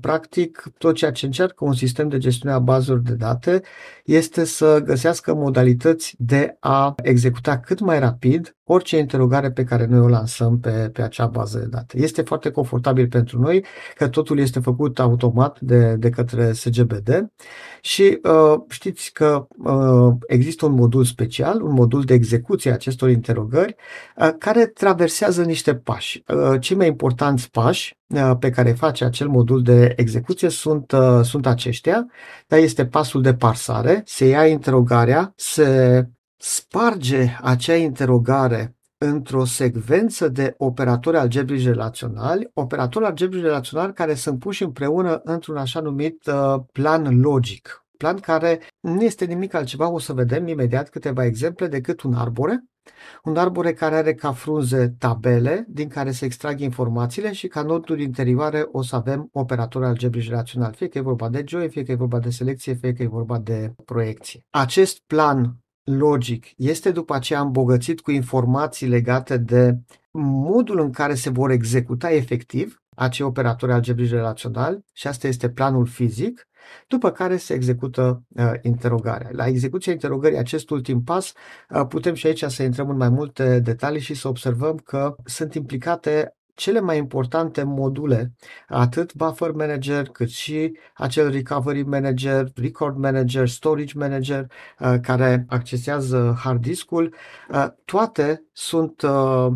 Practic, tot ceea ce încearcă un sistem de gestiune a bazelor de date este să găsească modalități de a executa cât mai rapid orice interogare pe care noi o lansăm pe, pe acea bază de date. Este foarte confortabil pentru noi că totul este făcut automat de, de către SGBD și uh, știți că uh, există un modul special, un modul de execuție a acestor interogări uh, care traversează niște pași. Uh, cei mai importanți pași uh, pe care face acel modul de execuție sunt, uh, sunt aceștia, dar este pasul de parsare, se ia interogarea, se sparge acea interogare într-o secvență de operatori algebrici relaționali, operatori algebrici relaționali care sunt puși împreună într-un așa numit uh, plan logic. Plan care nu este nimic altceva, o să vedem imediat câteva exemple, decât un arbore, un arbore care are ca frunze tabele din care se extrag informațiile și ca noduri interioare o să avem operatori algebrici relaționali, fie că e vorba de join, fie că e vorba de selecție, fie că e vorba de proiecție. Acest plan logic este după aceea îmbogățit cu informații legate de modul în care se vor executa efectiv acei operatori algebrici relaționali și asta este planul fizic, după care se execută uh, interogarea. La execuția interogării, acest ultim pas, uh, putem și aici să intrăm în mai multe detalii și să observăm că sunt implicate cele mai importante module, atât Buffer Manager, cât și acel Recovery Manager, Record Manager, Storage Manager, uh, care accesează hard disk-ul, uh, toate sunt uh,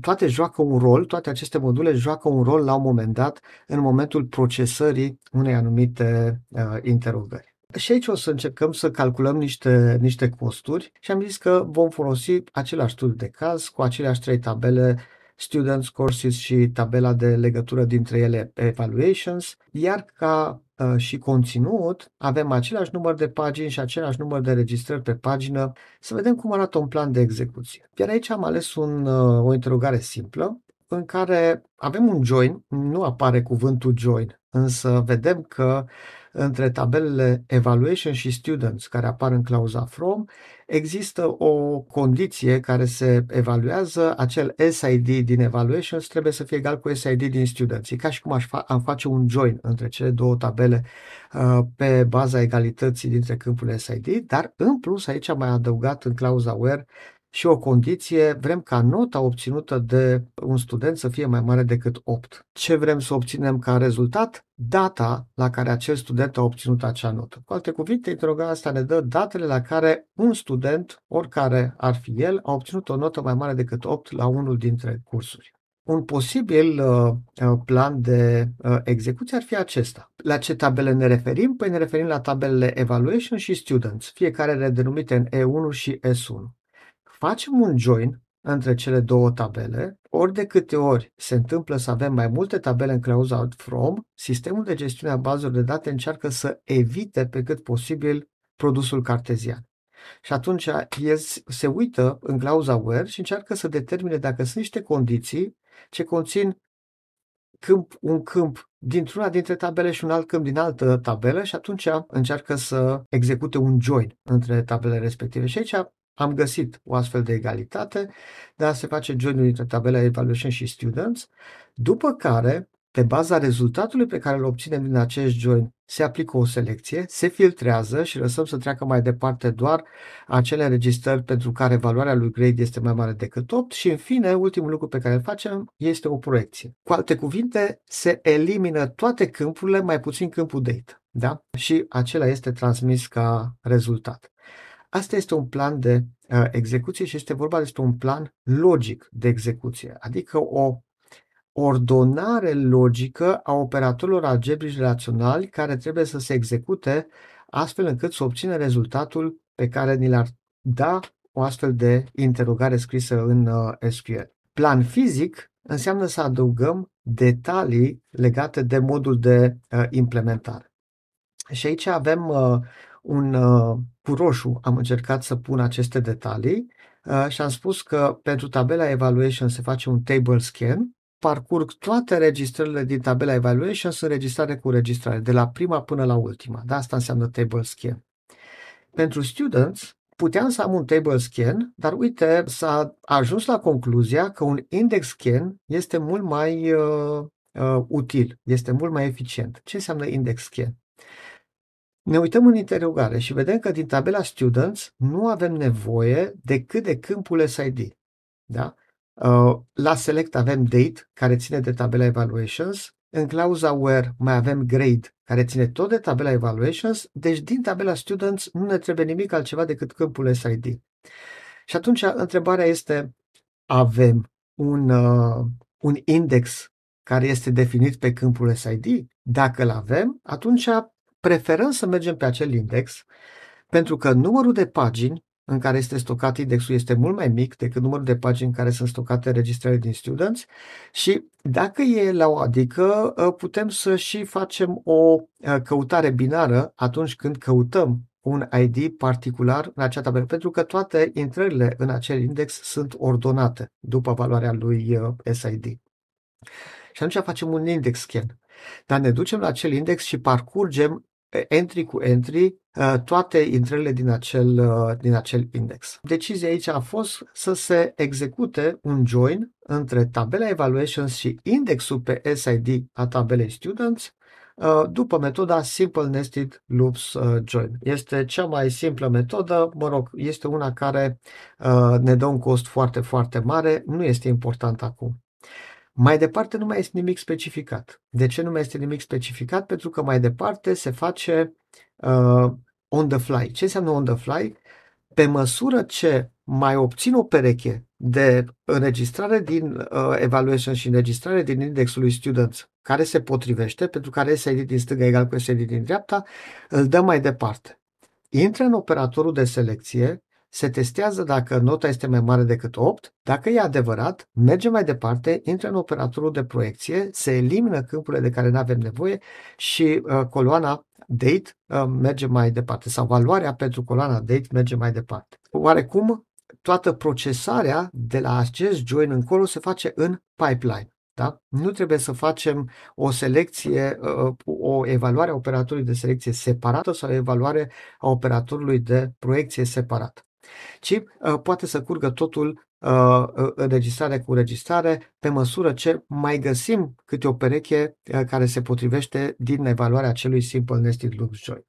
toate joacă un rol, toate aceste module joacă un rol la un moment dat în momentul procesării unei anumite interogări. Și aici o să încercăm să calculăm niște, niște costuri și am zis că vom folosi același studiu de caz cu aceleași trei tabele students, courses și tabela de legătură dintre ele, evaluations, iar ca uh, și conținut avem același număr de pagini și același număr de registrări pe pagină. Să vedem cum arată un plan de execuție. Iar aici am ales un, uh, o interogare simplă în care avem un join, nu apare cuvântul join, însă vedem că între tabelele evaluation și students care apar în clauza from, există o condiție care se evaluează, acel SID din evaluations trebuie să fie egal cu SID din students. E ca și cum aș fa- am face un join între cele două tabele uh, pe baza egalității dintre câmpurile SID, dar în plus aici am mai adăugat în clauza where și o condiție, vrem ca nota obținută de un student să fie mai mare decât 8. Ce vrem să obținem ca rezultat? Data la care acel student a obținut acea notă. Cu alte cuvinte, interogarea asta ne dă datele la care un student, oricare ar fi el, a obținut o notă mai mare decât 8 la unul dintre cursuri. Un posibil uh, uh, plan de uh, execuție ar fi acesta. La ce tabele ne referim? Păi ne referim la tabelele Evaluation și Students, fiecare redenumite în E1 și S1 facem un join între cele două tabele, ori de câte ori se întâmplă să avem mai multe tabele în clauza from, sistemul de gestiune a bazelor de date încearcă să evite pe cât posibil produsul cartezian. Și atunci el se uită în clauza where și încearcă să determine dacă sunt niște condiții ce conțin câmp, un câmp dintr-una dintre tabele și un alt câmp din altă tabelă și atunci încearcă să execute un join între tabele respective. Și aici am găsit o astfel de egalitate, dar se face join între tabela Evaluation și Students, după care, pe baza rezultatului pe care îl obținem din acest join, se aplică o selecție, se filtrează și lăsăm să treacă mai departe doar acele înregistrări pentru care valoarea lui grade este mai mare decât 8 și, în fine, ultimul lucru pe care îl facem este o proiecție. Cu alte cuvinte, se elimină toate câmpurile, mai puțin câmpul data. Da? Și acela este transmis ca rezultat. Asta este un plan de uh, execuție și este vorba despre un plan logic de execuție, adică o ordonare logică a operatorilor algebrici relaționali care trebuie să se execute astfel încât să obțină rezultatul pe care ni l-ar da o astfel de interogare scrisă în uh, SQL. Plan fizic înseamnă să adăugăm detalii legate de modul de uh, implementare. Și aici avem uh, un uh, cu roșu am încercat să pun aceste detalii uh, și am spus că pentru tabela evaluation se face un table scan, parcurg toate registrările din tabela evaluation, sunt registrare cu registrare, de la prima până la ultima. Da, asta înseamnă table scan. Pentru students, puteam să am un table scan, dar uite, s-a ajuns la concluzia că un index scan este mult mai uh, uh, util, este mult mai eficient. Ce înseamnă index scan? Ne uităm în interogare și vedem că din tabela Students nu avem nevoie decât de câmpul SID. Da? Uh, la Select avem Date, care ține de tabela Evaluations. În clauza Where mai avem Grade, care ține tot de tabela Evaluations. Deci din tabela Students nu ne trebuie nimic altceva decât câmpul SID. Și atunci întrebarea este, avem un, uh, un index care este definit pe câmpul SID? Dacă îl avem, atunci preferăm să mergem pe acel index pentru că numărul de pagini în care este stocat indexul este mult mai mic decât numărul de pagini în care sunt stocate registrările din students și dacă e la o adică putem să și facem o căutare binară atunci când căutăm un ID particular în acea tabelă, pentru că toate intrările în acel index sunt ordonate după valoarea lui SID. Și atunci facem un index scan. Dar ne ducem la acel index și parcurgem entry cu entry toate intrările din acel, din acel index. Decizia aici a fost să se execute un join între tabela evaluations și indexul pe SID a tabelei students după metoda Simple Nested Loops Join. Este cea mai simplă metodă, mă rog, este una care ne dă un cost foarte, foarte mare, nu este important acum. Mai departe nu mai este nimic specificat. De ce nu mai este nimic specificat? Pentru că mai departe se face uh, on the fly. Ce înseamnă on the fly? Pe măsură ce mai obțin o pereche de înregistrare din uh, evaluation și înregistrare din indexul lui students care se potrivește, pentru care SID din stânga egal cu SID din dreapta, îl dă mai departe. Intră în operatorul de selecție se testează dacă nota este mai mare decât 8. Dacă e adevărat, mergem mai departe, intră în operatorul de proiecție, se elimină câmpurile de care nu avem nevoie și uh, coloana date uh, merge mai departe sau valoarea pentru coloana date merge mai departe. Oarecum, toată procesarea de la acest join încolo se face în pipeline. Da? Nu trebuie să facem o selecție, uh, o evaluare a operatorului de selecție separată sau o evaluare a operatorului de proiecție separat ci uh, poate să curgă totul uh, înregistrare cu registrare pe măsură ce mai găsim câte o pereche uh, care se potrivește din evaluarea acelui Simple Nested Loops Join.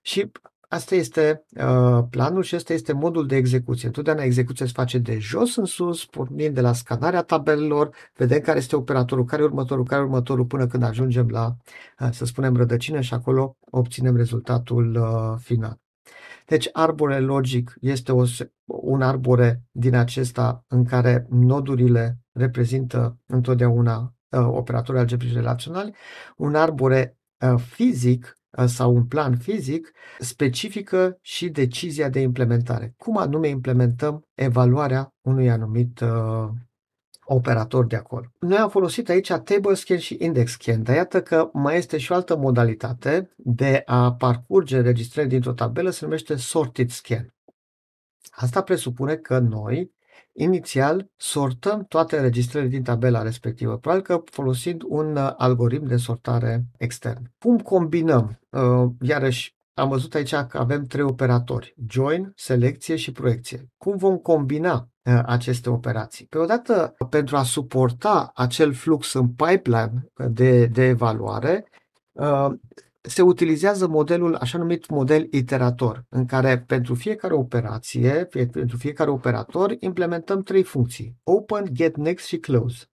Și Asta este uh, planul și asta este modul de execuție. Întotdeauna execuția se face de jos în sus, pornind de la scanarea tabelelor, vedem care este operatorul, care e următorul, care e următorul, până când ajungem la, uh, să spunem, rădăcină și acolo obținem rezultatul uh, final. Deci arbore logic este o, un arbore din acesta în care nodurile reprezintă întotdeauna uh, operatori algebrici relaționali. Un arbore uh, fizic uh, sau un plan fizic specifică și decizia de implementare. Cum anume implementăm evaluarea unui anumit uh, operator de acolo. Noi am folosit aici table scan și index scan, dar iată că mai este și o altă modalitate de a parcurge registrări dintr-o tabelă, se numește sorted scan. Asta presupune că noi inițial sortăm toate registrările din tabela respectivă, probabil că folosind un uh, algoritm de sortare extern. Cum combinăm? Uh, iarăși, am văzut aici că avem trei operatori, join, selecție și proiecție. Cum vom combina uh, aceste operații? Pe odată, pentru a suporta acel flux în pipeline de, de evaluare, uh, se utilizează modelul așa numit model iterator, în care pentru fiecare operație, pentru fiecare operator, implementăm trei funcții, open, get next și close.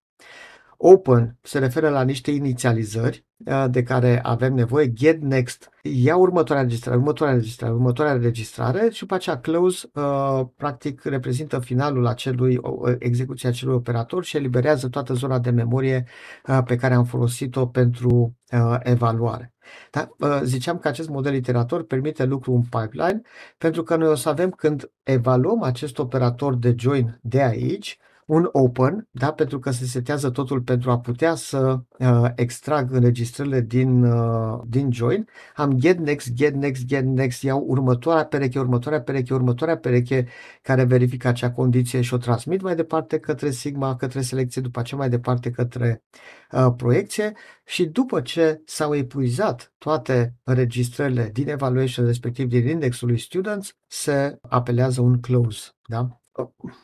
Open se referă la niște inițializări uh, de care avem nevoie, get next, ia următoarea registrare, următoarea registrare, următoarea registrare și după aceea close uh, practic reprezintă finalul acelui, execuția acelui operator și eliberează toată zona de memorie uh, pe care am folosit-o pentru evaluare. Dar ziceam că acest model iterator permite lucru în pipeline pentru că noi o să avem când evaluăm acest operator de join de aici, un open, da, pentru că se setează totul pentru a putea să uh, extrag înregistrările din, uh, din join. Am get next, get next, get next, iau următoarea pereche, următoarea pereche, următoarea pereche care verifică acea condiție și o transmit mai departe către Sigma, către selecție, după aceea mai departe către uh, proiecție și după ce s-au epuizat toate înregistrările din evaluation, respectiv din indexul lui students, se apelează un close. Da?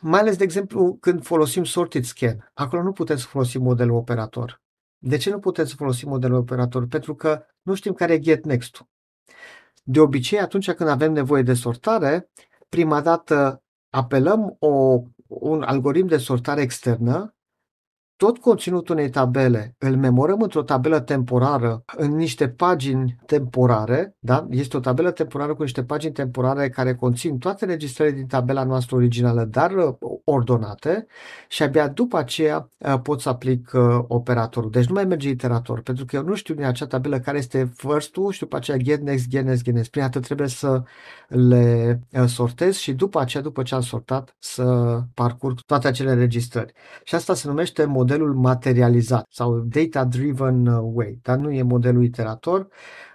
Mai ales, de exemplu, când folosim sorted scan. Acolo nu putem să folosim modelul operator. De ce nu putem să folosim modelul operator? Pentru că nu știm care e get next-ul. De obicei, atunci când avem nevoie de sortare, prima dată apelăm o, un algoritm de sortare externă tot conținutul unei tabele îl memorăm într-o tabelă temporară în niște pagini temporare, da? Este o tabelă temporară cu niște pagini temporare care conțin toate registrările din tabela noastră originală, dar uh, ordonate și abia după aceea uh, pot să aplic uh, operatorul. Deci nu mai merge iterator, pentru că eu nu știu din acea tabelă care este first-ul și după aceea get next, get next, get next. Prima dată trebuie să le sortez și după aceea, după ce am sortat, să parcurg toate acele registrări. Și asta se numește mod modelul materializat sau data-driven uh, way, dar nu e modelul iterator,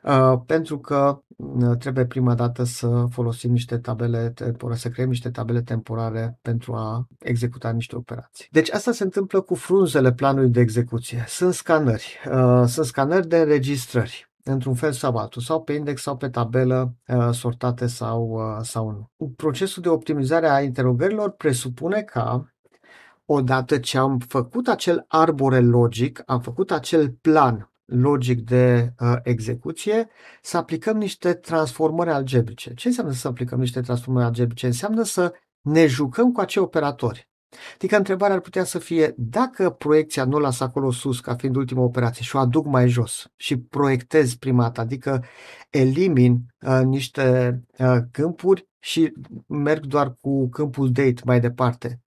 uh, pentru că uh, trebuie prima dată să folosim niște tabele temporare, să creăm niște tabele temporare pentru a executa niște operații. Deci asta se întâmplă cu frunzele planului de execuție. Sunt scanări, sunt scanări de înregistrări într-un fel sau altul, sau pe index sau pe tabelă sortate sau, sau nu. Procesul de optimizare a interogărilor presupune ca odată ce am făcut acel arbore logic, am făcut acel plan logic de uh, execuție, să aplicăm niște transformări algebrice. Ce înseamnă să aplicăm niște transformări algebrice? Înseamnă să ne jucăm cu acei operatori. Adică întrebarea ar putea să fie dacă proiecția nu o las acolo sus ca fiind ultima operație și o aduc mai jos și proiectez prima dată, adică elimin uh, niște uh, câmpuri și merg doar cu câmpul date mai departe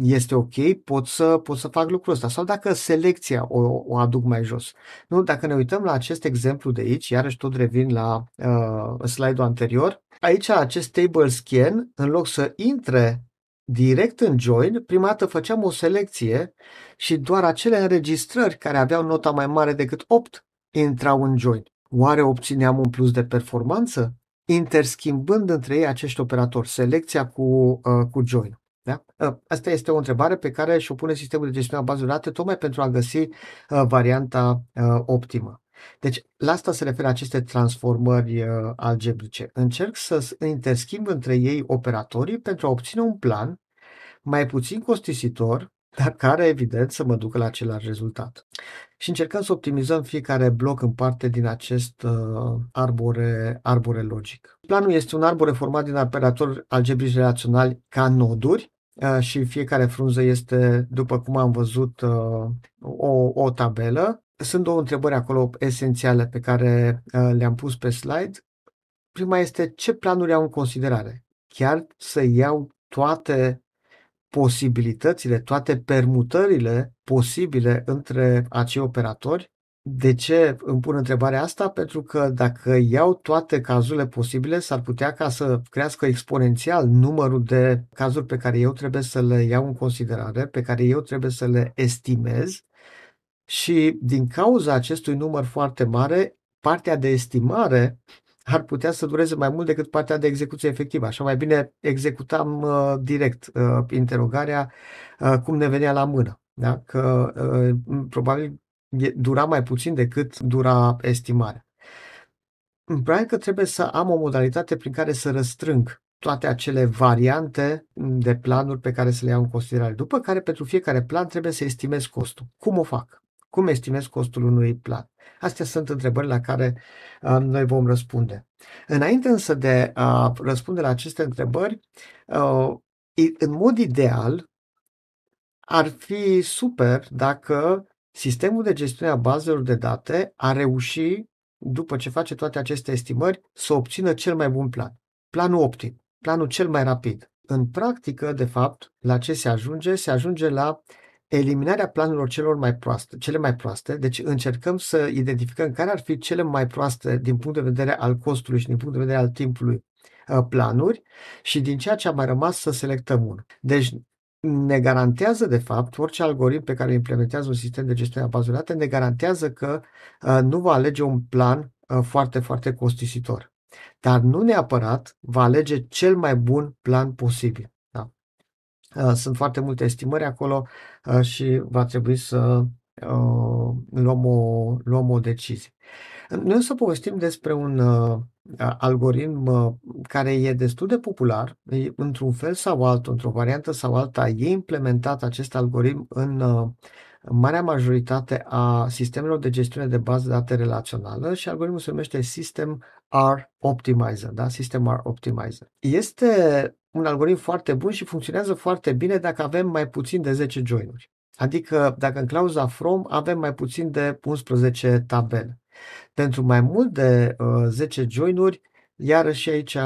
este ok, pot să, pot să fac lucrul ăsta. Sau dacă selecția o, o aduc mai jos. Nu, dacă ne uităm la acest exemplu de aici, iarăși tot revin la uh, slide-ul anterior, aici acest table scan, în loc să intre direct în join, prima dată făceam o selecție și doar acele înregistrări care aveau nota mai mare decât 8 intrau în join. Oare obțineam un plus de performanță? Interschimbând între ei acești operatori, selecția cu, uh, cu join. Da? Ă, asta este o întrebare pe care și-o pune sistemul de gestiune a bazelor de date tocmai pentru a găsi uh, varianta uh, optimă. Deci, la asta se referă aceste transformări uh, algebrice. Încerc să interschimb între ei operatorii pentru a obține un plan mai puțin costisitor, dar care, evident, să mă ducă la același rezultat. Și încercăm să optimizăm fiecare bloc în parte din acest uh, arbore, arbore logic. Planul este un arbore format din operatori algebrici relaționali ca noduri, și fiecare frunză este, după cum am văzut, o, o tabelă. Sunt două întrebări acolo esențiale pe care le-am pus pe slide. Prima este ce planuri iau în considerare? Chiar să iau toate posibilitățile, toate permutările posibile între acei operatori de ce îmi pun întrebarea asta? Pentru că dacă iau toate cazurile posibile, s-ar putea ca să crească exponențial numărul de cazuri pe care eu trebuie să le iau în considerare, pe care eu trebuie să le estimez și din cauza acestui număr foarte mare, partea de estimare ar putea să dureze mai mult decât partea de execuție efectivă. Așa mai bine executam uh, direct uh, interogarea uh, cum ne venea la mână. Da? Că uh, probabil dura mai puțin decât dura estimarea. Probabil că trebuie să am o modalitate prin care să răstrâng toate acele variante de planuri pe care să le iau în considerare. După care, pentru fiecare plan, trebuie să estimez costul. Cum o fac? Cum estimez costul unui plan? Astea sunt întrebări la care uh, noi vom răspunde. Înainte însă de a răspunde la aceste întrebări, uh, în mod ideal, ar fi super dacă Sistemul de gestiune a bazelor de date a reușit, după ce face toate aceste estimări, să obțină cel mai bun plan. Planul optim, planul cel mai rapid. În practică, de fapt, la ce se ajunge? Se ajunge la eliminarea planurilor celor mai proaste, cele mai proaste, deci încercăm să identificăm care ar fi cele mai proaste din punct de vedere al costului și din punct de vedere al timpului uh, planuri și din ceea ce a mai rămas să selectăm unul. Deci ne garantează, de fapt, orice algoritm pe care implementează un sistem de gestiune a bazelor date, ne garantează că uh, nu va alege un plan uh, foarte, foarte costisitor. Dar nu neapărat va alege cel mai bun plan posibil. Da? Uh, sunt foarte multe estimări acolo uh, și va trebui să uh, luăm, o, luăm o decizie. Noi o să povestim despre un uh, algoritm uh, care e destul de popular, într-un fel sau altul, într-o variantă sau alta, e implementat acest algoritm în uh, marea majoritate a sistemelor de gestiune de bază de date relațională și algoritmul se numește System R Optimizer, da? System R Optimizer. Este un algoritm foarte bun și funcționează foarte bine dacă avem mai puțin de 10 joinuri. Adică dacă în clauza from avem mai puțin de 11 tabele. Pentru mai mult de uh, 10 joinuri, iarăși aici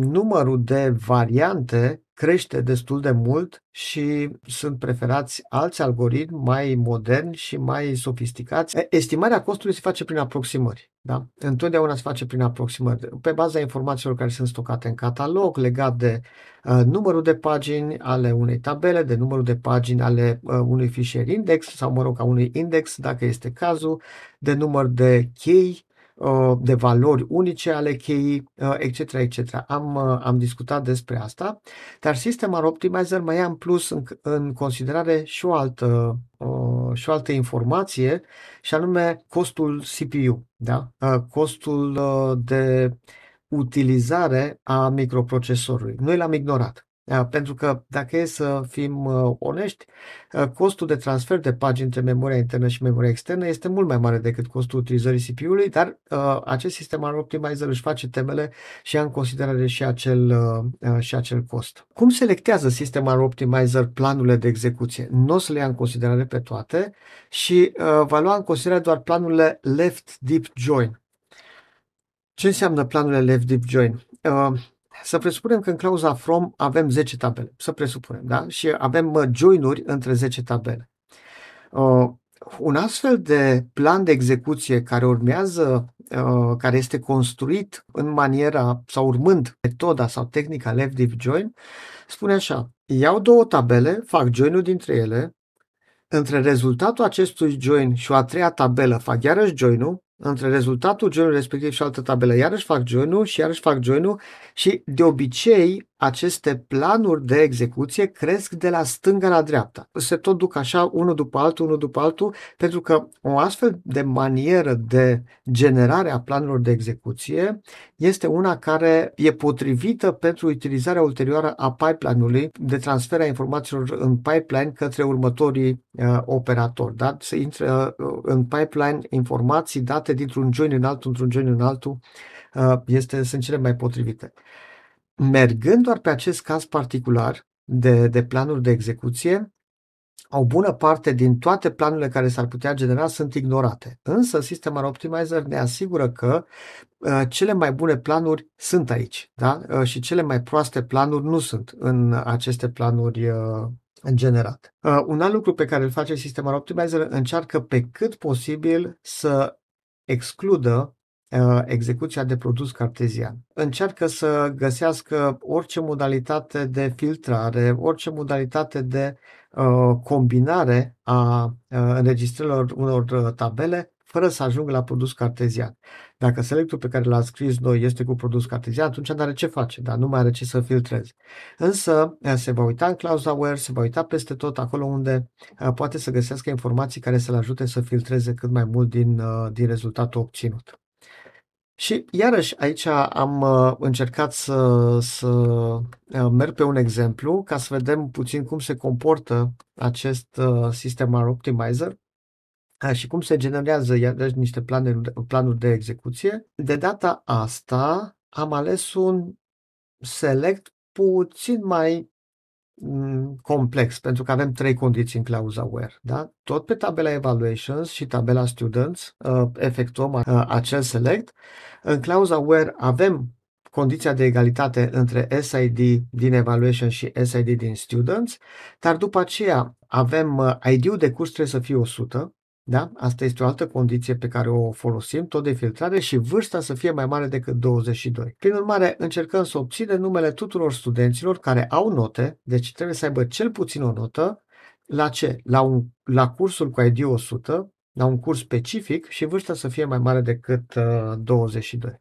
numărul de variante crește destul de mult și sunt preferați alți algoritmi mai moderni și mai sofisticați. Estimarea costului se face prin aproximări. Da? Întotdeauna se face prin aproximări, pe baza informațiilor care sunt stocate în catalog, legat de uh, numărul de pagini ale unei tabele, de numărul de pagini ale uh, unui fișier index sau, mă rog, a unui index, dacă este cazul, de număr de chei, Uh, de valori unice ale cheii, etc. Uh, etc. Am, uh, am discutat despre asta, dar System Optimizer mai ia în plus în, în considerare și o altă și o altă informație, și anume costul CPU, da? costul de utilizare a microprocesorului. Noi l-am ignorat. Pentru că, dacă e să fim uh, onești, uh, costul de transfer de pagini între memoria internă și memoria externă este mult mai mare decât costul utilizării CPU-ului, dar uh, acest sistem al optimizer își face temele și ia în considerare și acel, și acel cost. Cum selectează sistemul optimizer planurile de execuție? Nu o să le ia în considerare pe toate și va lua în considerare doar planurile left deep join. Ce înseamnă planurile left deep join? Să presupunem că în clauza from avem 10 tabele, să presupunem, da? Și avem join-uri între 10 tabele. Uh, un astfel de plan de execuție care urmează, uh, care este construit în maniera sau urmând metoda sau tehnica left deep join, spune așa, iau două tabele, fac join-ul dintre ele, între rezultatul acestui join și o a treia tabelă fac iarăși join-ul, între rezultatul join respectiv și altă tabelă, iarăși fac join și iarăși fac join și de obicei aceste planuri de execuție cresc de la stânga la dreapta. Se tot duc așa, unul după altul, unul după altul, pentru că o astfel de manieră de generare a planurilor de execuție este una care e potrivită pentru utilizarea ulterioară a pipeline-ului de transfer a informațiilor în pipeline către următorii uh, operatori. Da? Se intră uh, în pipeline informații date dintr-un join în altul, într-un join în altul, uh, este, sunt cele mai potrivite mergând doar pe acest caz particular de, de planuri de execuție, o bună parte din toate planurile care s-ar putea genera sunt ignorate. Însă System Optimizer ne asigură că uh, cele mai bune planuri sunt aici da? uh, și cele mai proaste planuri nu sunt în aceste planuri uh, generate. Uh, un alt lucru pe care îl face System Optimizer încearcă pe cât posibil să excludă Uh, execuția de produs cartezian. Încearcă să găsească orice modalitate de filtrare, orice modalitate de uh, combinare a uh, înregistrărilor unor uh, tabele fără să ajungă la produs cartezian. Dacă selectul pe care l-a scris noi este cu produs cartezian, atunci nu are ce face, dar nu mai are ce să filtreze. Însă se va uita în clauza where, se va uita peste tot acolo unde poate să găsească informații care să-l ajute să filtreze cât mai mult din, din rezultatul obținut. Și iarăși aici am uh, încercat să, să uh, merg pe un exemplu ca să vedem puțin cum se comportă acest uh, sistem optimizer și cum se generează iarăși niște planuri, planuri de execuție. De data asta am ales un select puțin mai Mm, complex, pentru că avem trei condiții în clauza where. Da? Tot pe tabela evaluations și tabela students uh, efectuăm uh, acel select. În clauza where avem condiția de egalitate între SID din evaluation și SID din students, dar după aceea avem uh, ID-ul de curs trebuie să fie 100, da? Asta este o altă condiție pe care o folosim, tot de filtrare, și vârsta să fie mai mare decât 22. Prin urmare, încercăm să obținem numele tuturor studenților care au note, deci trebuie să aibă cel puțin o notă, la ce? La, un, la cursul cu ID 100, la un curs specific și vârsta să fie mai mare decât uh, 22.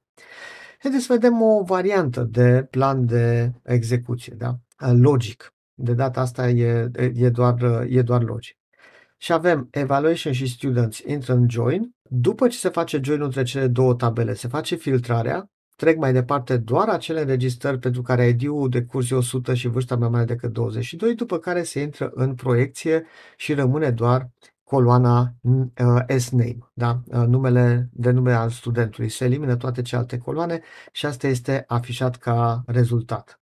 Haideți să vedem o variantă de plan de execuție, da? logic. De data asta e, e, doar, e doar logic. Și avem evaluation și students intră în join. După ce se face join între cele două tabele, se face filtrarea, trec mai departe doar acele înregistrări pentru care ID-ul de curs e 100 și vârsta mai mare decât 22, după care se intră în proiecție și rămâne doar coloana uh, S-name, da? uh, numele de nume al studentului. Se elimină toate celelalte coloane și asta este afișat ca rezultat.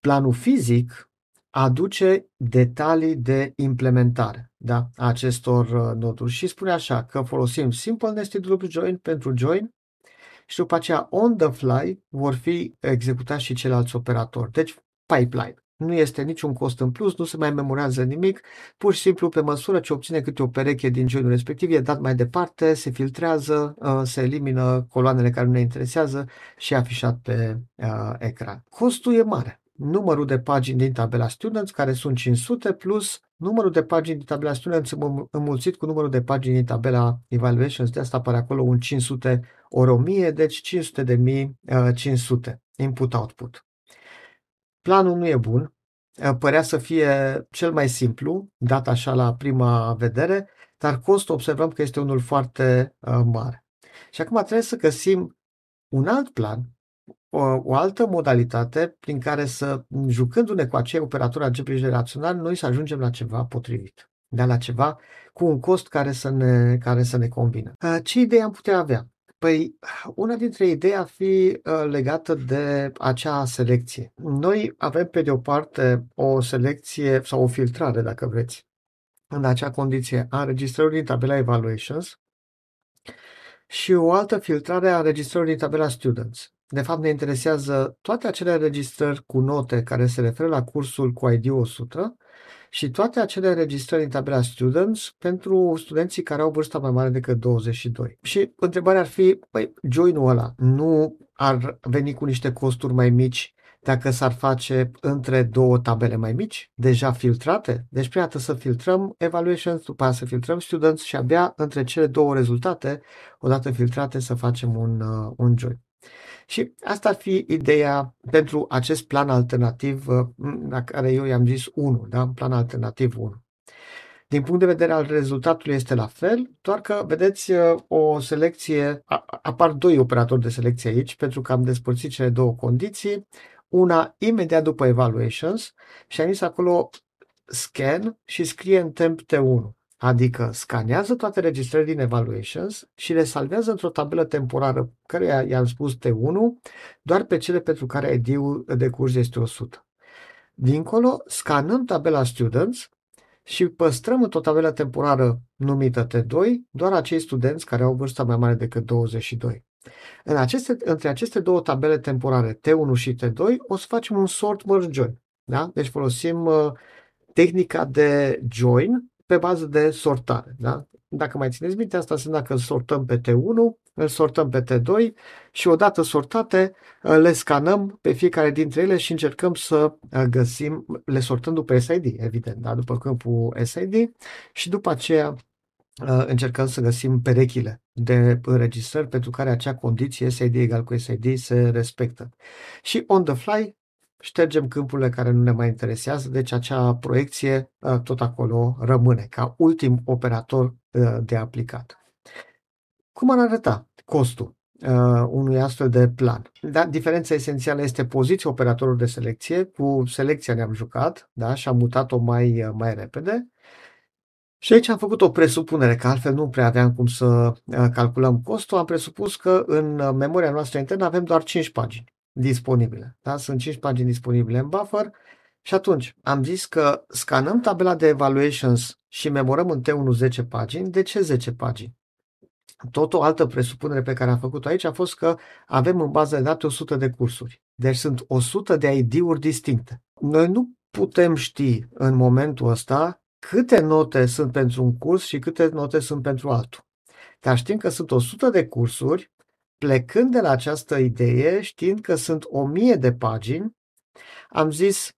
Planul fizic aduce detalii de implementare da? a acestor uh, noduri și spune așa că folosim Simple Nested Loop Join pentru join și după aceea on the fly vor fi executați și ceilalți operatori. Deci pipeline nu este niciun cost în plus, nu se mai memorează nimic, pur și simplu pe măsură ce obține câte o pereche din joinul respectiv, e dat mai departe, se filtrează, uh, se elimină coloanele care nu ne interesează și e afișat pe uh, ecran. Costul e mare. Numărul de pagini din tabela Students, care sunt 500, plus numărul de pagini din tabela Students înmulțit cu numărul de pagini din tabela Evaluations, de asta apare acolo un 500 ori 1000, deci 500 de mii 500 input-output. Planul nu e bun, părea să fie cel mai simplu, dat așa la prima vedere, dar costul observăm că este unul foarte mare. Și acum trebuie să găsim un alt plan, o, o altă modalitate prin care să, jucându-ne cu acei operatori algebrici generaționali, noi să ajungem la ceva potrivit, de la ceva cu un cost care să ne, care să ne convină. Ce idei am putea avea? Păi, una dintre idei ar fi uh, legată de acea selecție. Noi avem, pe de o parte, o selecție sau o filtrare, dacă vreți, în acea condiție a înregistrării din tabela Evaluations și o altă filtrare a înregistrării din tabela Students. De fapt, ne interesează toate acele înregistrări cu note care se referă la cursul cu ID 100 și toate acele înregistrări în tabela Students pentru studenții care au vârsta mai mare decât 22. Și întrebarea ar fi, păi, join-ul ăla nu ar veni cu niște costuri mai mici dacă s-ar face între două tabele mai mici, deja filtrate. Deci prima dată să filtrăm evaluations, după aceea să filtrăm students și abia între cele două rezultate, odată filtrate, să facem un, uh, un join. Și asta ar fi ideea pentru acest plan alternativ, uh, la care eu i-am zis 1, da? plan alternativ 1. Din punct de vedere al rezultatului este la fel, doar că, vedeți, uh, o selecție, apar doi operatori de selecție aici, pentru că am despărțit cele două condiții, una imediat după evaluations și am zis acolo scan și scrie în temp T1. Adică scanează toate registrările din evaluations și le salvează într-o tabelă temporară, care i-am spus T1, doar pe cele pentru care ID-ul de curs este 100. Dincolo, scanăm tabela students și păstrăm într-o tabelă temporară numită T2 doar acei studenți care au vârsta mai mare decât 22. În aceste, între aceste două tabele temporare, T1 și T2, o să facem un sort merge join. Da? Deci folosim uh, tehnica de join pe bază de sortare. Da? Dacă mai țineți minte, asta înseamnă că îl sortăm pe T1, îl sortăm pe T2 și odată sortate le scanăm pe fiecare dintre ele și încercăm să găsim, le sortăm după SID, evident, da? după câmpul SID și după aceea încercăm să găsim perechile de înregistrări pentru care acea condiție SID egal cu SID se respectă. Și on the fly ștergem câmpurile care nu ne mai interesează, deci acea proiecție uh, tot acolo rămâne ca ultim operator uh, de aplicat. Cum ar arăta costul uh, unui astfel de plan? Da, diferența esențială este poziția operatorului de selecție. Cu selecția ne-am jucat da, și am mutat-o mai, mai repede. Și aici am făcut o presupunere, că altfel nu prea aveam cum să calculăm costul. Am presupus că în memoria noastră internă avem doar 5 pagini disponibile. Da? Sunt 5 pagini disponibile în buffer și atunci am zis că scanăm tabela de evaluations și memorăm în T1 10 pagini. De ce 10 pagini? Tot o altă presupunere pe care am făcut-o aici a fost că avem în bază de date 100 de cursuri. Deci sunt 100 de ID-uri distincte. Noi nu putem ști în momentul ăsta câte note sunt pentru un curs și câte note sunt pentru altul. Dar știm că sunt 100 de cursuri, plecând de la această idee, știind că sunt 1000 de pagini, am zis,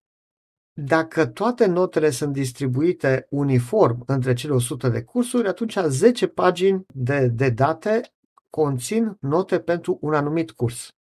dacă toate notele sunt distribuite uniform între cele 100 de cursuri, atunci 10 pagini de, de date conțin note pentru un anumit curs.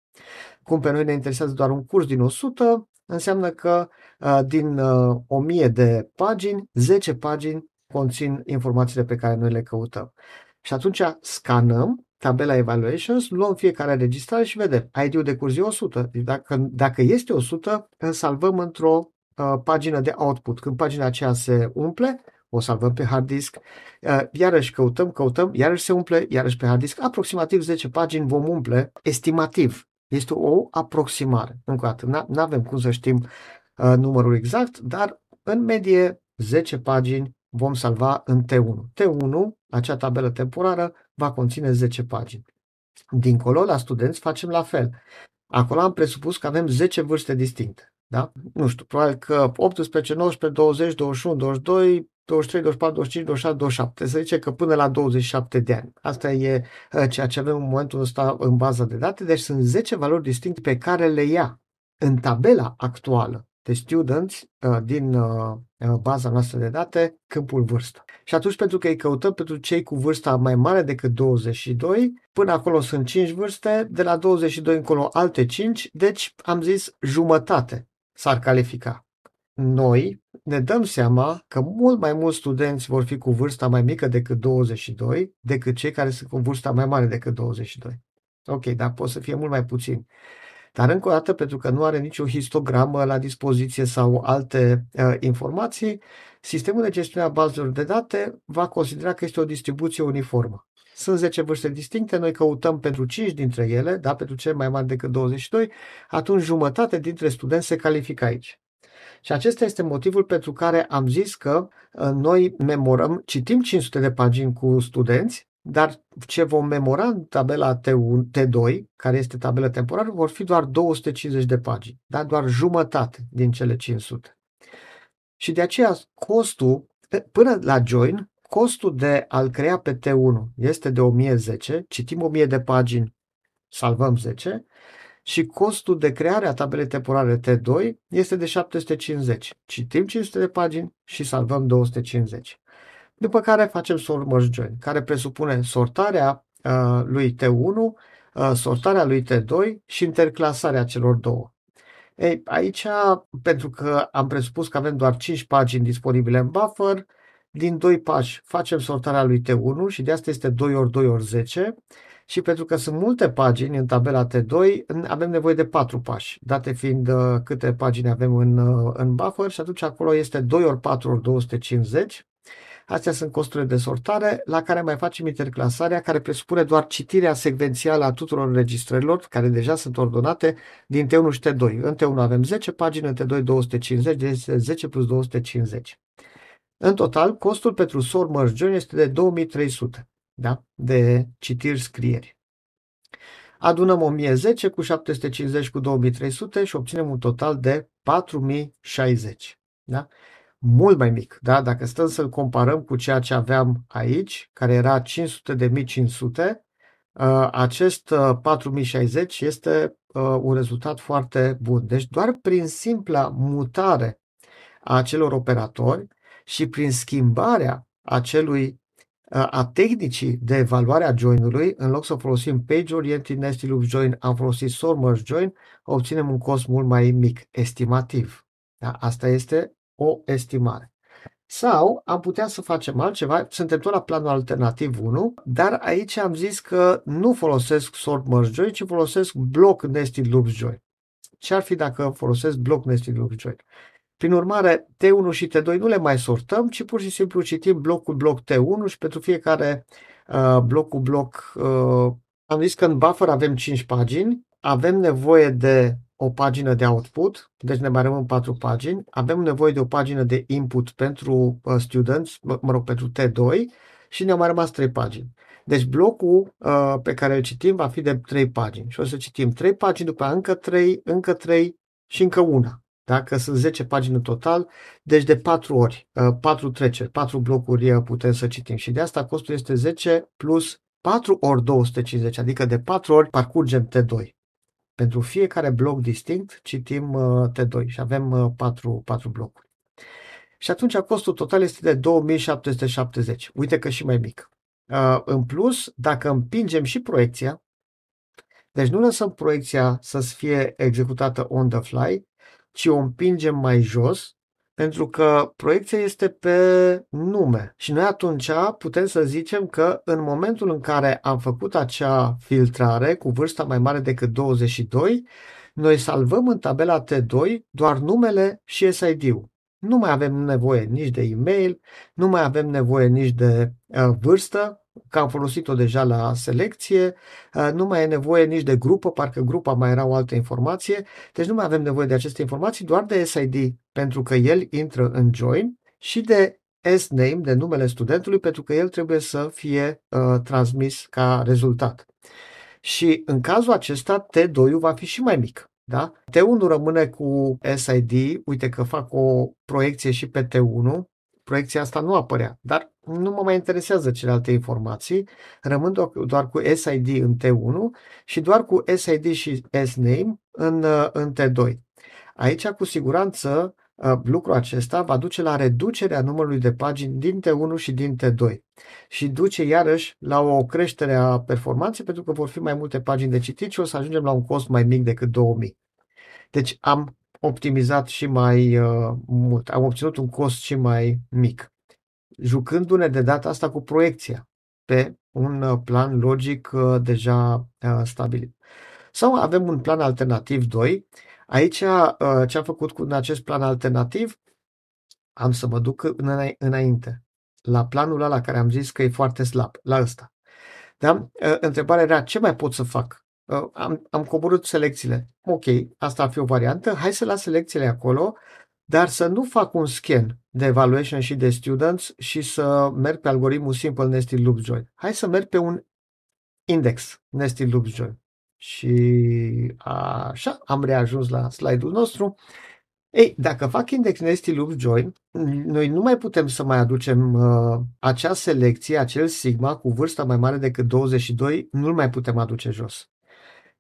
Cum pe noi ne interesează doar un curs din 100, înseamnă că uh, din 1000 uh, de pagini, 10 pagini conțin informațiile pe care noi le căutăm. Și atunci scanăm tabela Evaluations, luăm fiecare registrare și vedem ID-ul de curs e 100. Deci dacă, dacă este 100, îl salvăm într-o uh, pagină de output. Când pagina aceea se umple, o salvăm pe hard disk, uh, iarăși căutăm, căutăm, iarăși se umple, iarăși pe hard disk, aproximativ 10 pagini vom umple, estimativ. Este o aproximare. Încă o dată, nu avem cum să știm uh, numărul exact, dar în medie 10 pagini vom salva în T1. T1, acea tabelă temporară, va conține 10 pagini. Dincolo, la studenți, facem la fel. Acolo am presupus că avem 10 vârste distincte. Da? Nu știu, probabil că 18, 19, 20, 21, 22, 23, 24, 25, 26, 27. Se zice că până la 27 de ani. Asta e uh, ceea ce avem în momentul ăsta în baza de date. Deci sunt 10 valori distincte pe care le ia în tabela actuală de students uh, din uh, baza noastră de date câmpul vârstă. Și atunci pentru că îi căutăm pentru cei cu vârsta mai mare decât 22, până acolo sunt 5 vârste, de la 22 încolo alte 5, deci am zis jumătate s-ar califica. Noi ne dăm seama că mult mai mulți studenți vor fi cu vârsta mai mică decât 22 decât cei care sunt cu vârsta mai mare decât 22. Ok, dar pot să fie mult mai puțini. Dar încă o dată, pentru că nu are nicio histogramă la dispoziție sau alte uh, informații, sistemul de gestiune a bazelor de date va considera că este o distribuție uniformă. Sunt 10 vârste distincte, noi căutăm pentru 5 dintre ele, da, pentru cel mai mari decât 22, atunci jumătate dintre studenți se califică aici. Și acesta este motivul pentru care am zis că uh, noi memorăm, citim 500 de pagini cu studenți, dar ce vom memora în tabela T1, T2, care este tabela temporară, vor fi doar 250 de pagini, da? doar jumătate din cele 500. Și de aceea costul, până la join, costul de a-l crea pe T1 este de 1010, citim 1000 de pagini, salvăm 10, și costul de creare a tabelei temporare T2 este de 750. Citim 500 de pagini și salvăm 250 după care facem sort merge join, care presupune sortarea uh, lui T1, uh, sortarea lui T2 și interclasarea celor două. Ei, aici, pentru că am presupus că avem doar 5 pagini disponibile în buffer, din 2 pași facem sortarea lui T1 și de asta este 2 ori 2 ori 10 și pentru că sunt multe pagini în tabela T2, avem nevoie de 4 pași, date fiind uh, câte pagini avem în, uh, în buffer și atunci acolo este 2 ori 4 ori 250 Astea sunt costurile de sortare, la care mai facem interclasarea, care presupune doar citirea secvențială a tuturor înregistrărilor, care deja sunt ordonate, din T1 și T2. În T1 avem 10 pagini, în T2 250, deci 10 plus 250. În total, costul pentru sort merge join este de 2300 da? de citiri-scrieri. Adunăm 1010 cu 750 cu 2300 și obținem un total de 4060. Da? Mult mai mic. Da? Dacă stăm să-l comparăm cu ceea ce aveam aici, care era 500 de 1500, uh, acest 4060 uh, este uh, un rezultat foarte bun. Deci doar prin simpla mutare a acelor operatori și prin schimbarea acelui a tehnicii de evaluare a join-ului, în loc să folosim page-oriented nested loop join, am folosit sort merge join, obținem un cost mult mai mic, estimativ. Da? Asta este o estimare. Sau am putea să facem altceva, suntem tot la planul alternativ 1, dar aici am zis că nu folosesc sort merge join, ci folosesc block nested loops join. Ce ar fi dacă folosesc block nested loops join? Prin urmare, T1 și T2 nu le mai sortăm, ci pur și simplu citim bloc cu bloc T1 și pentru fiecare uh, bloc cu bloc uh, am zis că în buffer avem 5 pagini, avem nevoie de o pagină de output, deci ne mai rămân patru pagini. Avem nevoie de o pagină de input pentru uh, students, mă, mă rog, pentru T2 și ne-au mai rămas trei pagini. Deci blocul uh, pe care îl citim va fi de trei pagini și o să citim trei pagini, după încă trei, încă trei și încă una. Dacă sunt 10 pagini în total, deci de 4 ori, 4 uh, treceri, 4 blocuri uh, putem să citim. Și de asta costul este 10 plus 4 ori 250, adică de 4 ori parcurgem T2. Pentru fiecare bloc distinct citim uh, T2 și avem 4, 4 blocuri. Și atunci costul total este de 2770. Uite că și mai mic. În plus, dacă împingem și proiecția, deci nu lăsăm proiecția să fie executată on the fly, ci o împingem mai jos, pentru că proiecția este pe nume. Și noi atunci putem să zicem că în momentul în care am făcut acea filtrare cu vârsta mai mare decât 22, noi salvăm în tabela T2 doar numele și SID-ul. Nu mai avem nevoie nici de e-mail, nu mai avem nevoie nici de uh, vârstă, că am folosit-o deja la selecție, uh, nu mai e nevoie nici de grupă, parcă grupa mai era o altă informație, deci nu mai avem nevoie de aceste informații, doar de SID, pentru că el intră în join și de S-name, de numele studentului, pentru că el trebuie să fie uh, transmis ca rezultat. Și în cazul acesta, T2-ul va fi și mai mic. Da? T1 rămâne cu SID, uite că fac o proiecție și pe T1, proiecția asta nu apărea, dar nu mă mai interesează celelalte informații, rămân doar cu SID în T1 și doar cu SID și SNAME în, în T2. Aici, cu siguranță, ă, lucrul acesta va duce la reducerea numărului de pagini din T1 și din T2 și duce iarăși la o creștere a performanței pentru că vor fi mai multe pagini de citit și o să ajungem la un cost mai mic decât 2000. Deci am optimizat și mai uh, mult, am obținut un cost și mai mic, jucându-ne de data asta cu proiecția pe un uh, plan logic uh, deja uh, stabilit. Sau avem un plan alternativ 2. Aici uh, ce am făcut cu acest plan alternativ? Am să mă duc în, înainte, la planul ăla care am zis că e foarte slab, la ăsta. Da? Uh, întrebarea era ce mai pot să fac? Uh, am, am coborât selecțiile. Ok, asta ar fi o variantă. Hai să las selecțiile acolo, dar să nu fac un scan de evaluation și de students și să merg pe algoritmul Simple Nested Loop Join. Hai să merg pe un index Nested Loop Join. Și așa am reajuns la slide-ul nostru. Ei, dacă fac index nested loop join, noi nu mai putem să mai aducem uh, acea selecție, acel sigma cu vârsta mai mare decât 22, nu-l mai putem aduce jos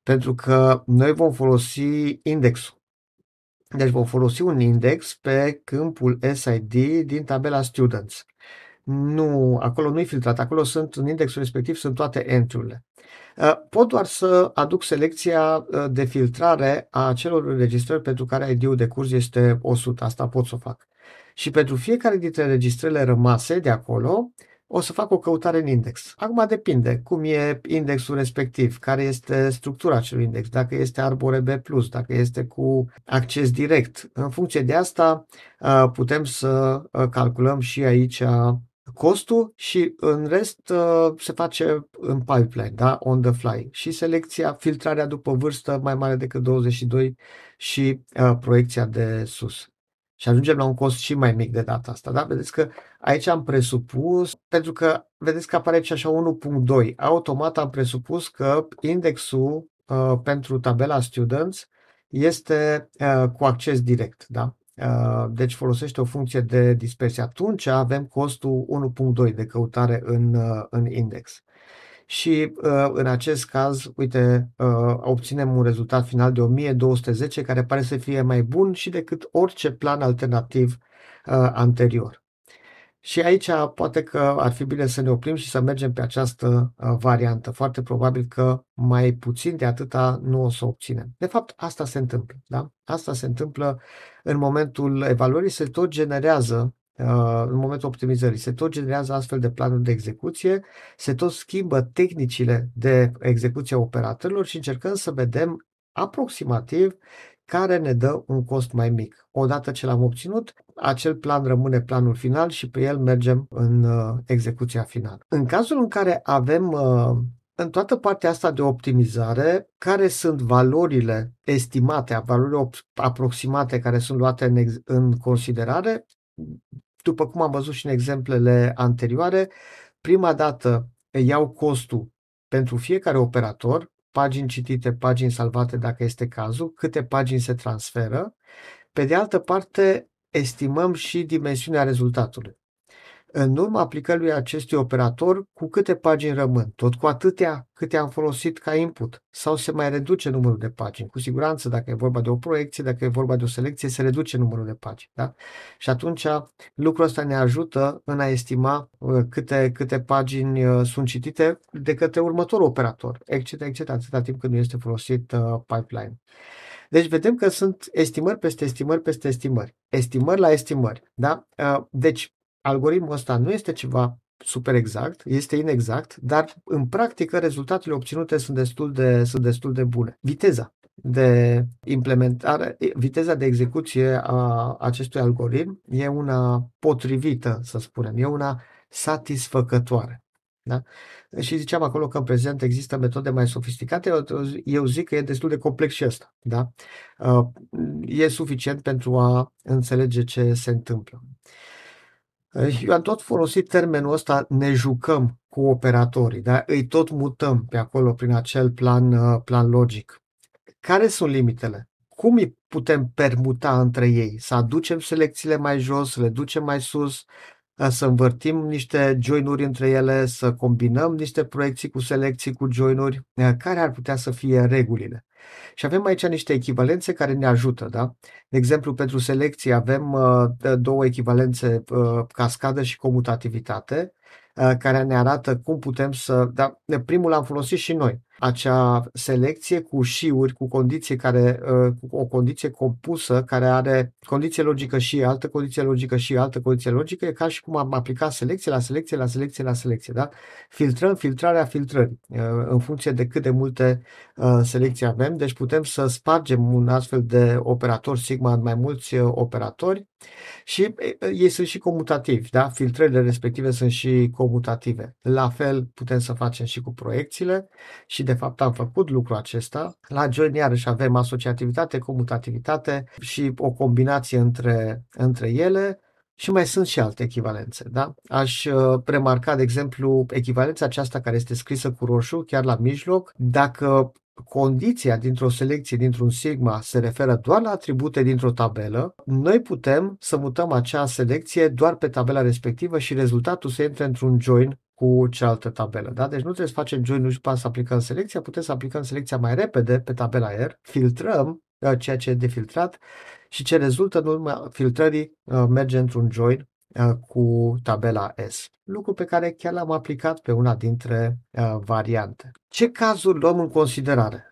pentru că noi vom folosi indexul. Deci vom folosi un index pe câmpul SID din tabela Students. Nu, acolo nu e filtrat, acolo sunt, în indexul respectiv sunt toate entry-urile. Uh, pot doar să aduc selecția uh, de filtrare a celor înregistrări pentru care ID-ul de curs este 100. Asta pot să o fac. Și pentru fiecare dintre înregistrările rămase de acolo, o să fac o căutare în index. Acum depinde cum e indexul respectiv, care este structura acelui index, dacă este Arbore B+, dacă este cu acces direct. În funcție de asta putem să calculăm și aici costul și în rest se face în pipeline, da? on the fly. Și selecția, filtrarea după vârstă mai mare decât 22 și proiecția de sus și ajungem la un cost și mai mic de data asta. Da? Vedeți că aici am presupus, pentru că vedeți că apare și așa 1.2. Automat am presupus că indexul uh, pentru tabela Students este uh, cu acces direct. Da? Uh, deci folosește o funcție de dispersie. Atunci avem costul 1.2 de căutare în, uh, în index și uh, în acest caz, uite, uh, obținem un rezultat final de 1210 care pare să fie mai bun și decât orice plan alternativ uh, anterior. Și aici poate că ar fi bine să ne oprim și să mergem pe această variantă. Foarte probabil că mai puțin de atâta nu o să obținem. De fapt, asta se întâmplă. Da? Asta se întâmplă în momentul evaluării, se tot generează Uh, în momentul optimizării. Se tot generează astfel de planuri de execuție, se tot schimbă tehnicile de execuție a operatorilor și încercăm să vedem aproximativ care ne dă un cost mai mic. Odată ce l-am obținut, acel plan rămâne planul final și pe el mergem în uh, execuția finală. În cazul în care avem uh, în toată partea asta de optimizare, care sunt valorile estimate, valorile aproximate care sunt luate în, în considerare, după cum am văzut și în exemplele anterioare, prima dată iau costul pentru fiecare operator, pagini citite, pagini salvate dacă este cazul, câte pagini se transferă. Pe de altă parte, estimăm și dimensiunea rezultatului în urma aplicării acestui operator, cu câte pagini rămân? Tot cu atâtea câte am folosit ca input? Sau se mai reduce numărul de pagini? Cu siguranță, dacă e vorba de o proiecție, dacă e vorba de o selecție, se reduce numărul de pagini. Da? Și atunci lucrul ăsta ne ajută în a estima uh, câte, câte pagini uh, sunt citite de către următorul operator, etc., etc., atâta timp când nu este folosit uh, pipeline. Deci vedem că sunt estimări peste estimări peste estimări. Estimări la estimări. Da? Uh, deci algoritmul ăsta nu este ceva super exact, este inexact, dar în practică rezultatele obținute sunt destul de, sunt destul de bune. Viteza de implementare, viteza de execuție a acestui algoritm e una potrivită, să spunem, e una satisfăcătoare. Da? Și ziceam acolo că în prezent există metode mai sofisticate, eu zic că e destul de complex și ăsta. Da? Uh, e suficient pentru a înțelege ce se întâmplă. Eu am tot folosit termenul ăsta, ne jucăm cu operatorii, da? îi tot mutăm pe acolo prin acel plan, uh, plan logic. Care sunt limitele? Cum îi putem permuta între ei? Să aducem selecțiile mai jos, să le ducem mai sus, uh, să învârtim niște joinuri între ele, să combinăm niște proiecții cu selecții cu joinuri, uh, care ar putea să fie regulile. Și avem aici niște echivalențe care ne ajută. Da? De exemplu, pentru selecție avem uh, două echivalențe, uh, cascadă și comutativitate, uh, care ne arată cum putem să... Da, primul l-am folosit și noi acea selecție cu șiuri, cu condiție care, uh, cu o condiție compusă care are condiție logică și altă condiție logică și altă condiție logică, e ca și cum am aplicat selecție la selecție la selecție la selecție. Da? Filtrăm filtrarea filtrării uh, în funcție de cât de multe uh, selecții avem, deci putem să spargem un astfel de operator sigma în mai mulți operatori și ei sunt și comutativi, da? filtrările respective sunt și comutative. La fel putem să facem și cu proiecțiile și de fapt am făcut lucrul acesta. La Join iarăși avem asociativitate, comutativitate și o combinație între, între ele și mai sunt și alte echivalențe. Da? Aș uh, remarca, de exemplu, echivalența aceasta care este scrisă cu roșu, chiar la mijloc, dacă condiția dintr-o selecție, dintr-un sigma, se referă doar la atribute dintr-o tabelă, noi putem să mutăm acea selecție doar pe tabela respectivă și rezultatul să intre într-un join cu cealaltă tabelă. Da? Deci nu trebuie să facem join și să aplicăm selecția, putem să aplicăm selecția mai repede pe tabela R, filtrăm uh, ceea ce e de filtrat și ce rezultă în urma filtrării uh, merge într-un join uh, cu tabela S. Lucru pe care chiar l-am aplicat pe una dintre variante. Ce cazuri luăm în considerare?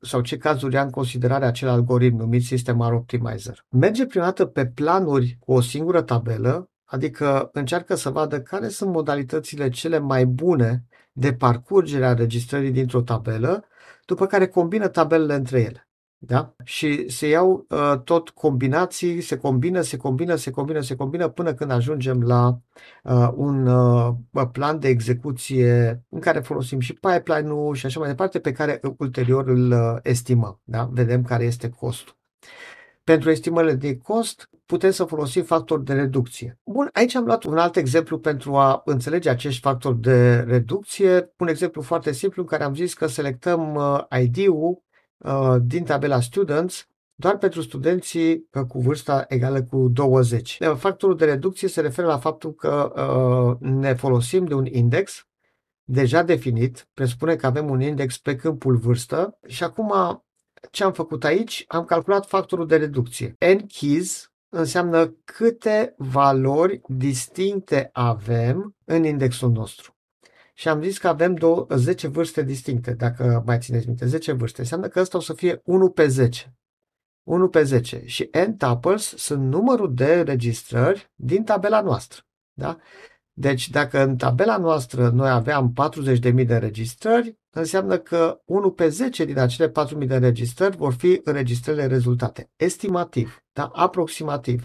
sau ce cazuri ia în considerare acel algoritm numit System R Optimizer? Merge prima dată pe planuri cu o singură tabelă Adică încearcă să vadă care sunt modalitățile cele mai bune de parcurgere a registrării dintr-o tabelă, după care combină tabelele între ele. Da? Și se iau uh, tot combinații, se combină, se combină, se combină, se combină până când ajungem la uh, un uh, plan de execuție în care folosim și pipeline-ul și așa mai departe, pe care ulterior îl uh, estimăm. Da? Vedem care este costul. Pentru estimările de cost putem să folosim factori de reducție. Bun, aici am luat un alt exemplu pentru a înțelege acești factori de reducție. Un exemplu foarte simplu în care am zis că selectăm uh, ID-ul uh, din tabela Students doar pentru studenții uh, cu vârsta egală cu 20. Factorul de reducție se referă la faptul că ne folosim de un index deja definit, presupune că avem un index pe câmpul vârstă și acum ce am făcut aici? Am calculat factorul de reducție. N keys înseamnă câte valori distincte avem în indexul nostru. Și am zis că avem două, 10 vârste distincte, dacă mai țineți minte, 10 vârste. Înseamnă că ăsta o să fie 1 pe 10. 1 pe 10. Și n tuples sunt numărul de registrări din tabela noastră. Da? Deci dacă în tabela noastră noi aveam 40.000 de înregistrări, înseamnă că 1 pe 10 din acele 4.000 de înregistrări vor fi înregistrările rezultate. Estimativ, da? aproximativ.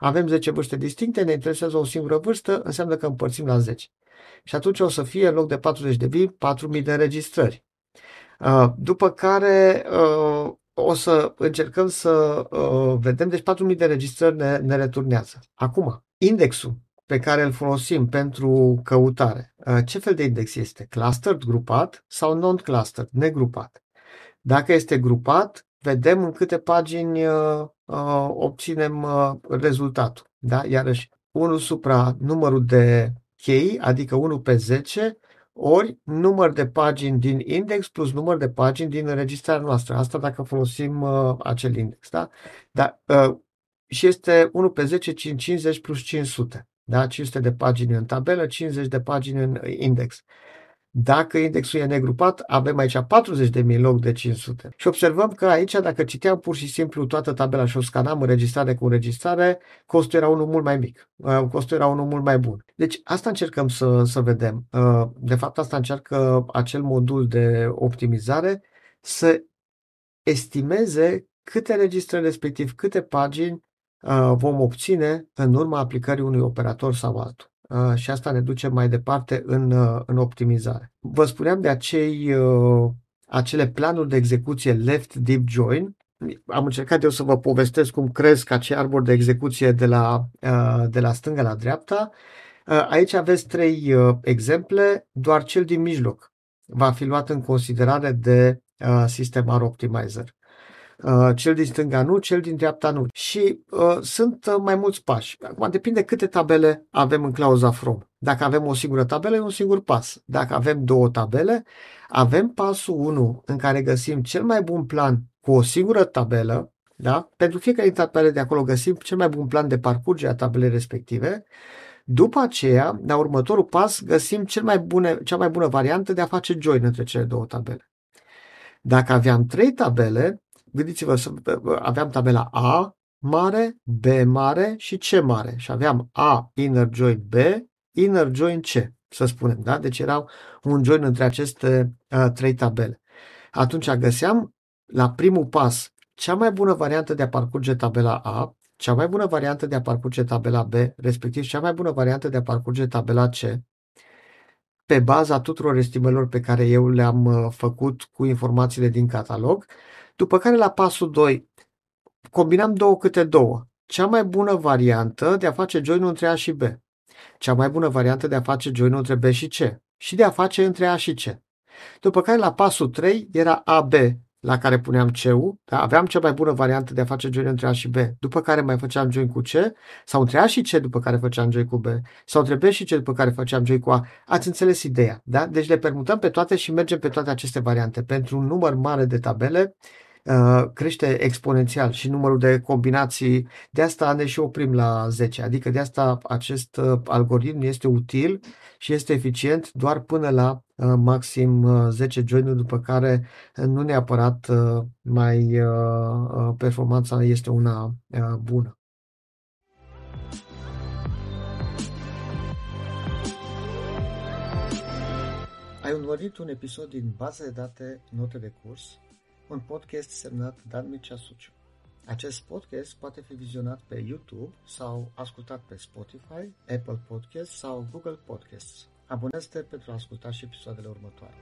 Avem 10 vârste distincte, ne interesează o singură vârstă, înseamnă că împărțim la 10. Și atunci o să fie în loc de 40 de mii, 4.000 de înregistrări. Uh, după care uh, o să încercăm să uh, vedem, deci 4.000 de înregistrări ne, ne returnează. Acum, indexul pe care îl folosim pentru căutare. Uh, ce fel de index este? Clustered, grupat sau non-clustered, negrupat? Dacă este grupat, vedem în câte pagini uh, uh, obținem uh, rezultatul. Da? Iarăși, 1 supra numărul de chei, adică 1 pe 10, ori număr de pagini din index plus număr de pagini din înregistrarea noastră. Asta dacă folosim uh, acel index. Da? Da, uh, și este 1 pe 10, 50 plus 500. Da? 500 de pagini în tabelă, 50 de pagini în index. Dacă indexul e negrupat, avem aici 40.000 în loc de 500. Și observăm că aici, dacă citeam pur și simplu toată tabela și o scanam înregistrare cu înregistrare, costul era unul mult mai mic, uh, costul era unul mult mai bun. Deci asta încercăm să, să vedem. Uh, de fapt, asta încearcă acel modul de optimizare să estimeze câte registre respectiv, câte pagini uh, vom obține în urma aplicării unui operator sau altul. Uh, și asta ne duce mai departe în, uh, în optimizare. Vă spuneam de acei, uh, acele planuri de execuție left deep join. Am încercat eu să vă povestesc cum cresc acei arbori de execuție de la, de la stânga la dreapta. Aici aveți trei exemple, doar cel din mijloc va fi luat în considerare de System R Optimizer. Uh, cel din stânga nu, cel din dreapta nu. Și uh, sunt uh, mai mulți pași. Acum depinde câte tabele avem în clauza from. Dacă avem o singură tabelă, e un singur pas. Dacă avem două tabele, avem pasul 1 în care găsim cel mai bun plan cu o singură tabelă, da? Pentru fiecare tabele de acolo găsim cel mai bun plan de parcurgere a tabelei respective. După aceea, la următorul pas, găsim cel mai bune, cea mai bună variantă de a face join între cele două tabele. Dacă aveam trei tabele, gândiți-vă, aveam tabela A mare, B mare și C mare. Și aveam A inner join B, inner join C, să spunem. Da? Deci erau un join între aceste uh, trei tabele. Atunci găseam la primul pas cea mai bună variantă de a parcurge tabela A, cea mai bună variantă de a parcurge tabela B, respectiv cea mai bună variantă de a parcurge tabela C, pe baza tuturor estimărilor pe care eu le-am uh, făcut cu informațiile din catalog după care la pasul 2 combinăm două câte două. Cea mai bună variantă de a face join între A și B. Cea mai bună variantă de a face join între B și C. Și de a face între A și C. După care la pasul 3 era AB, la care puneam C-ul, da? aveam cea mai bună variantă de a face join între A și B, după care mai făceam join cu C, sau între A și C după care făceam join cu B, sau între B și C după care făceam join cu A. Ați înțeles ideea, da? Deci le permutăm pe toate și mergem pe toate aceste variante. Pentru un număr mare de tabele, Uh, crește exponențial și numărul de combinații. De asta ne și oprim la 10. Adică de asta acest uh, algoritm este util și este eficient doar până la uh, maxim 10 join după care nu neapărat mai performanța este una bună. Ai urmărit un episod din baza de date Note de curs un podcast semnat Dan Mircea Suciu. Acest podcast poate fi vizionat pe YouTube sau ascultat pe Spotify, Apple Podcasts sau Google Podcasts. Abonează-te pentru a asculta și episoadele următoare.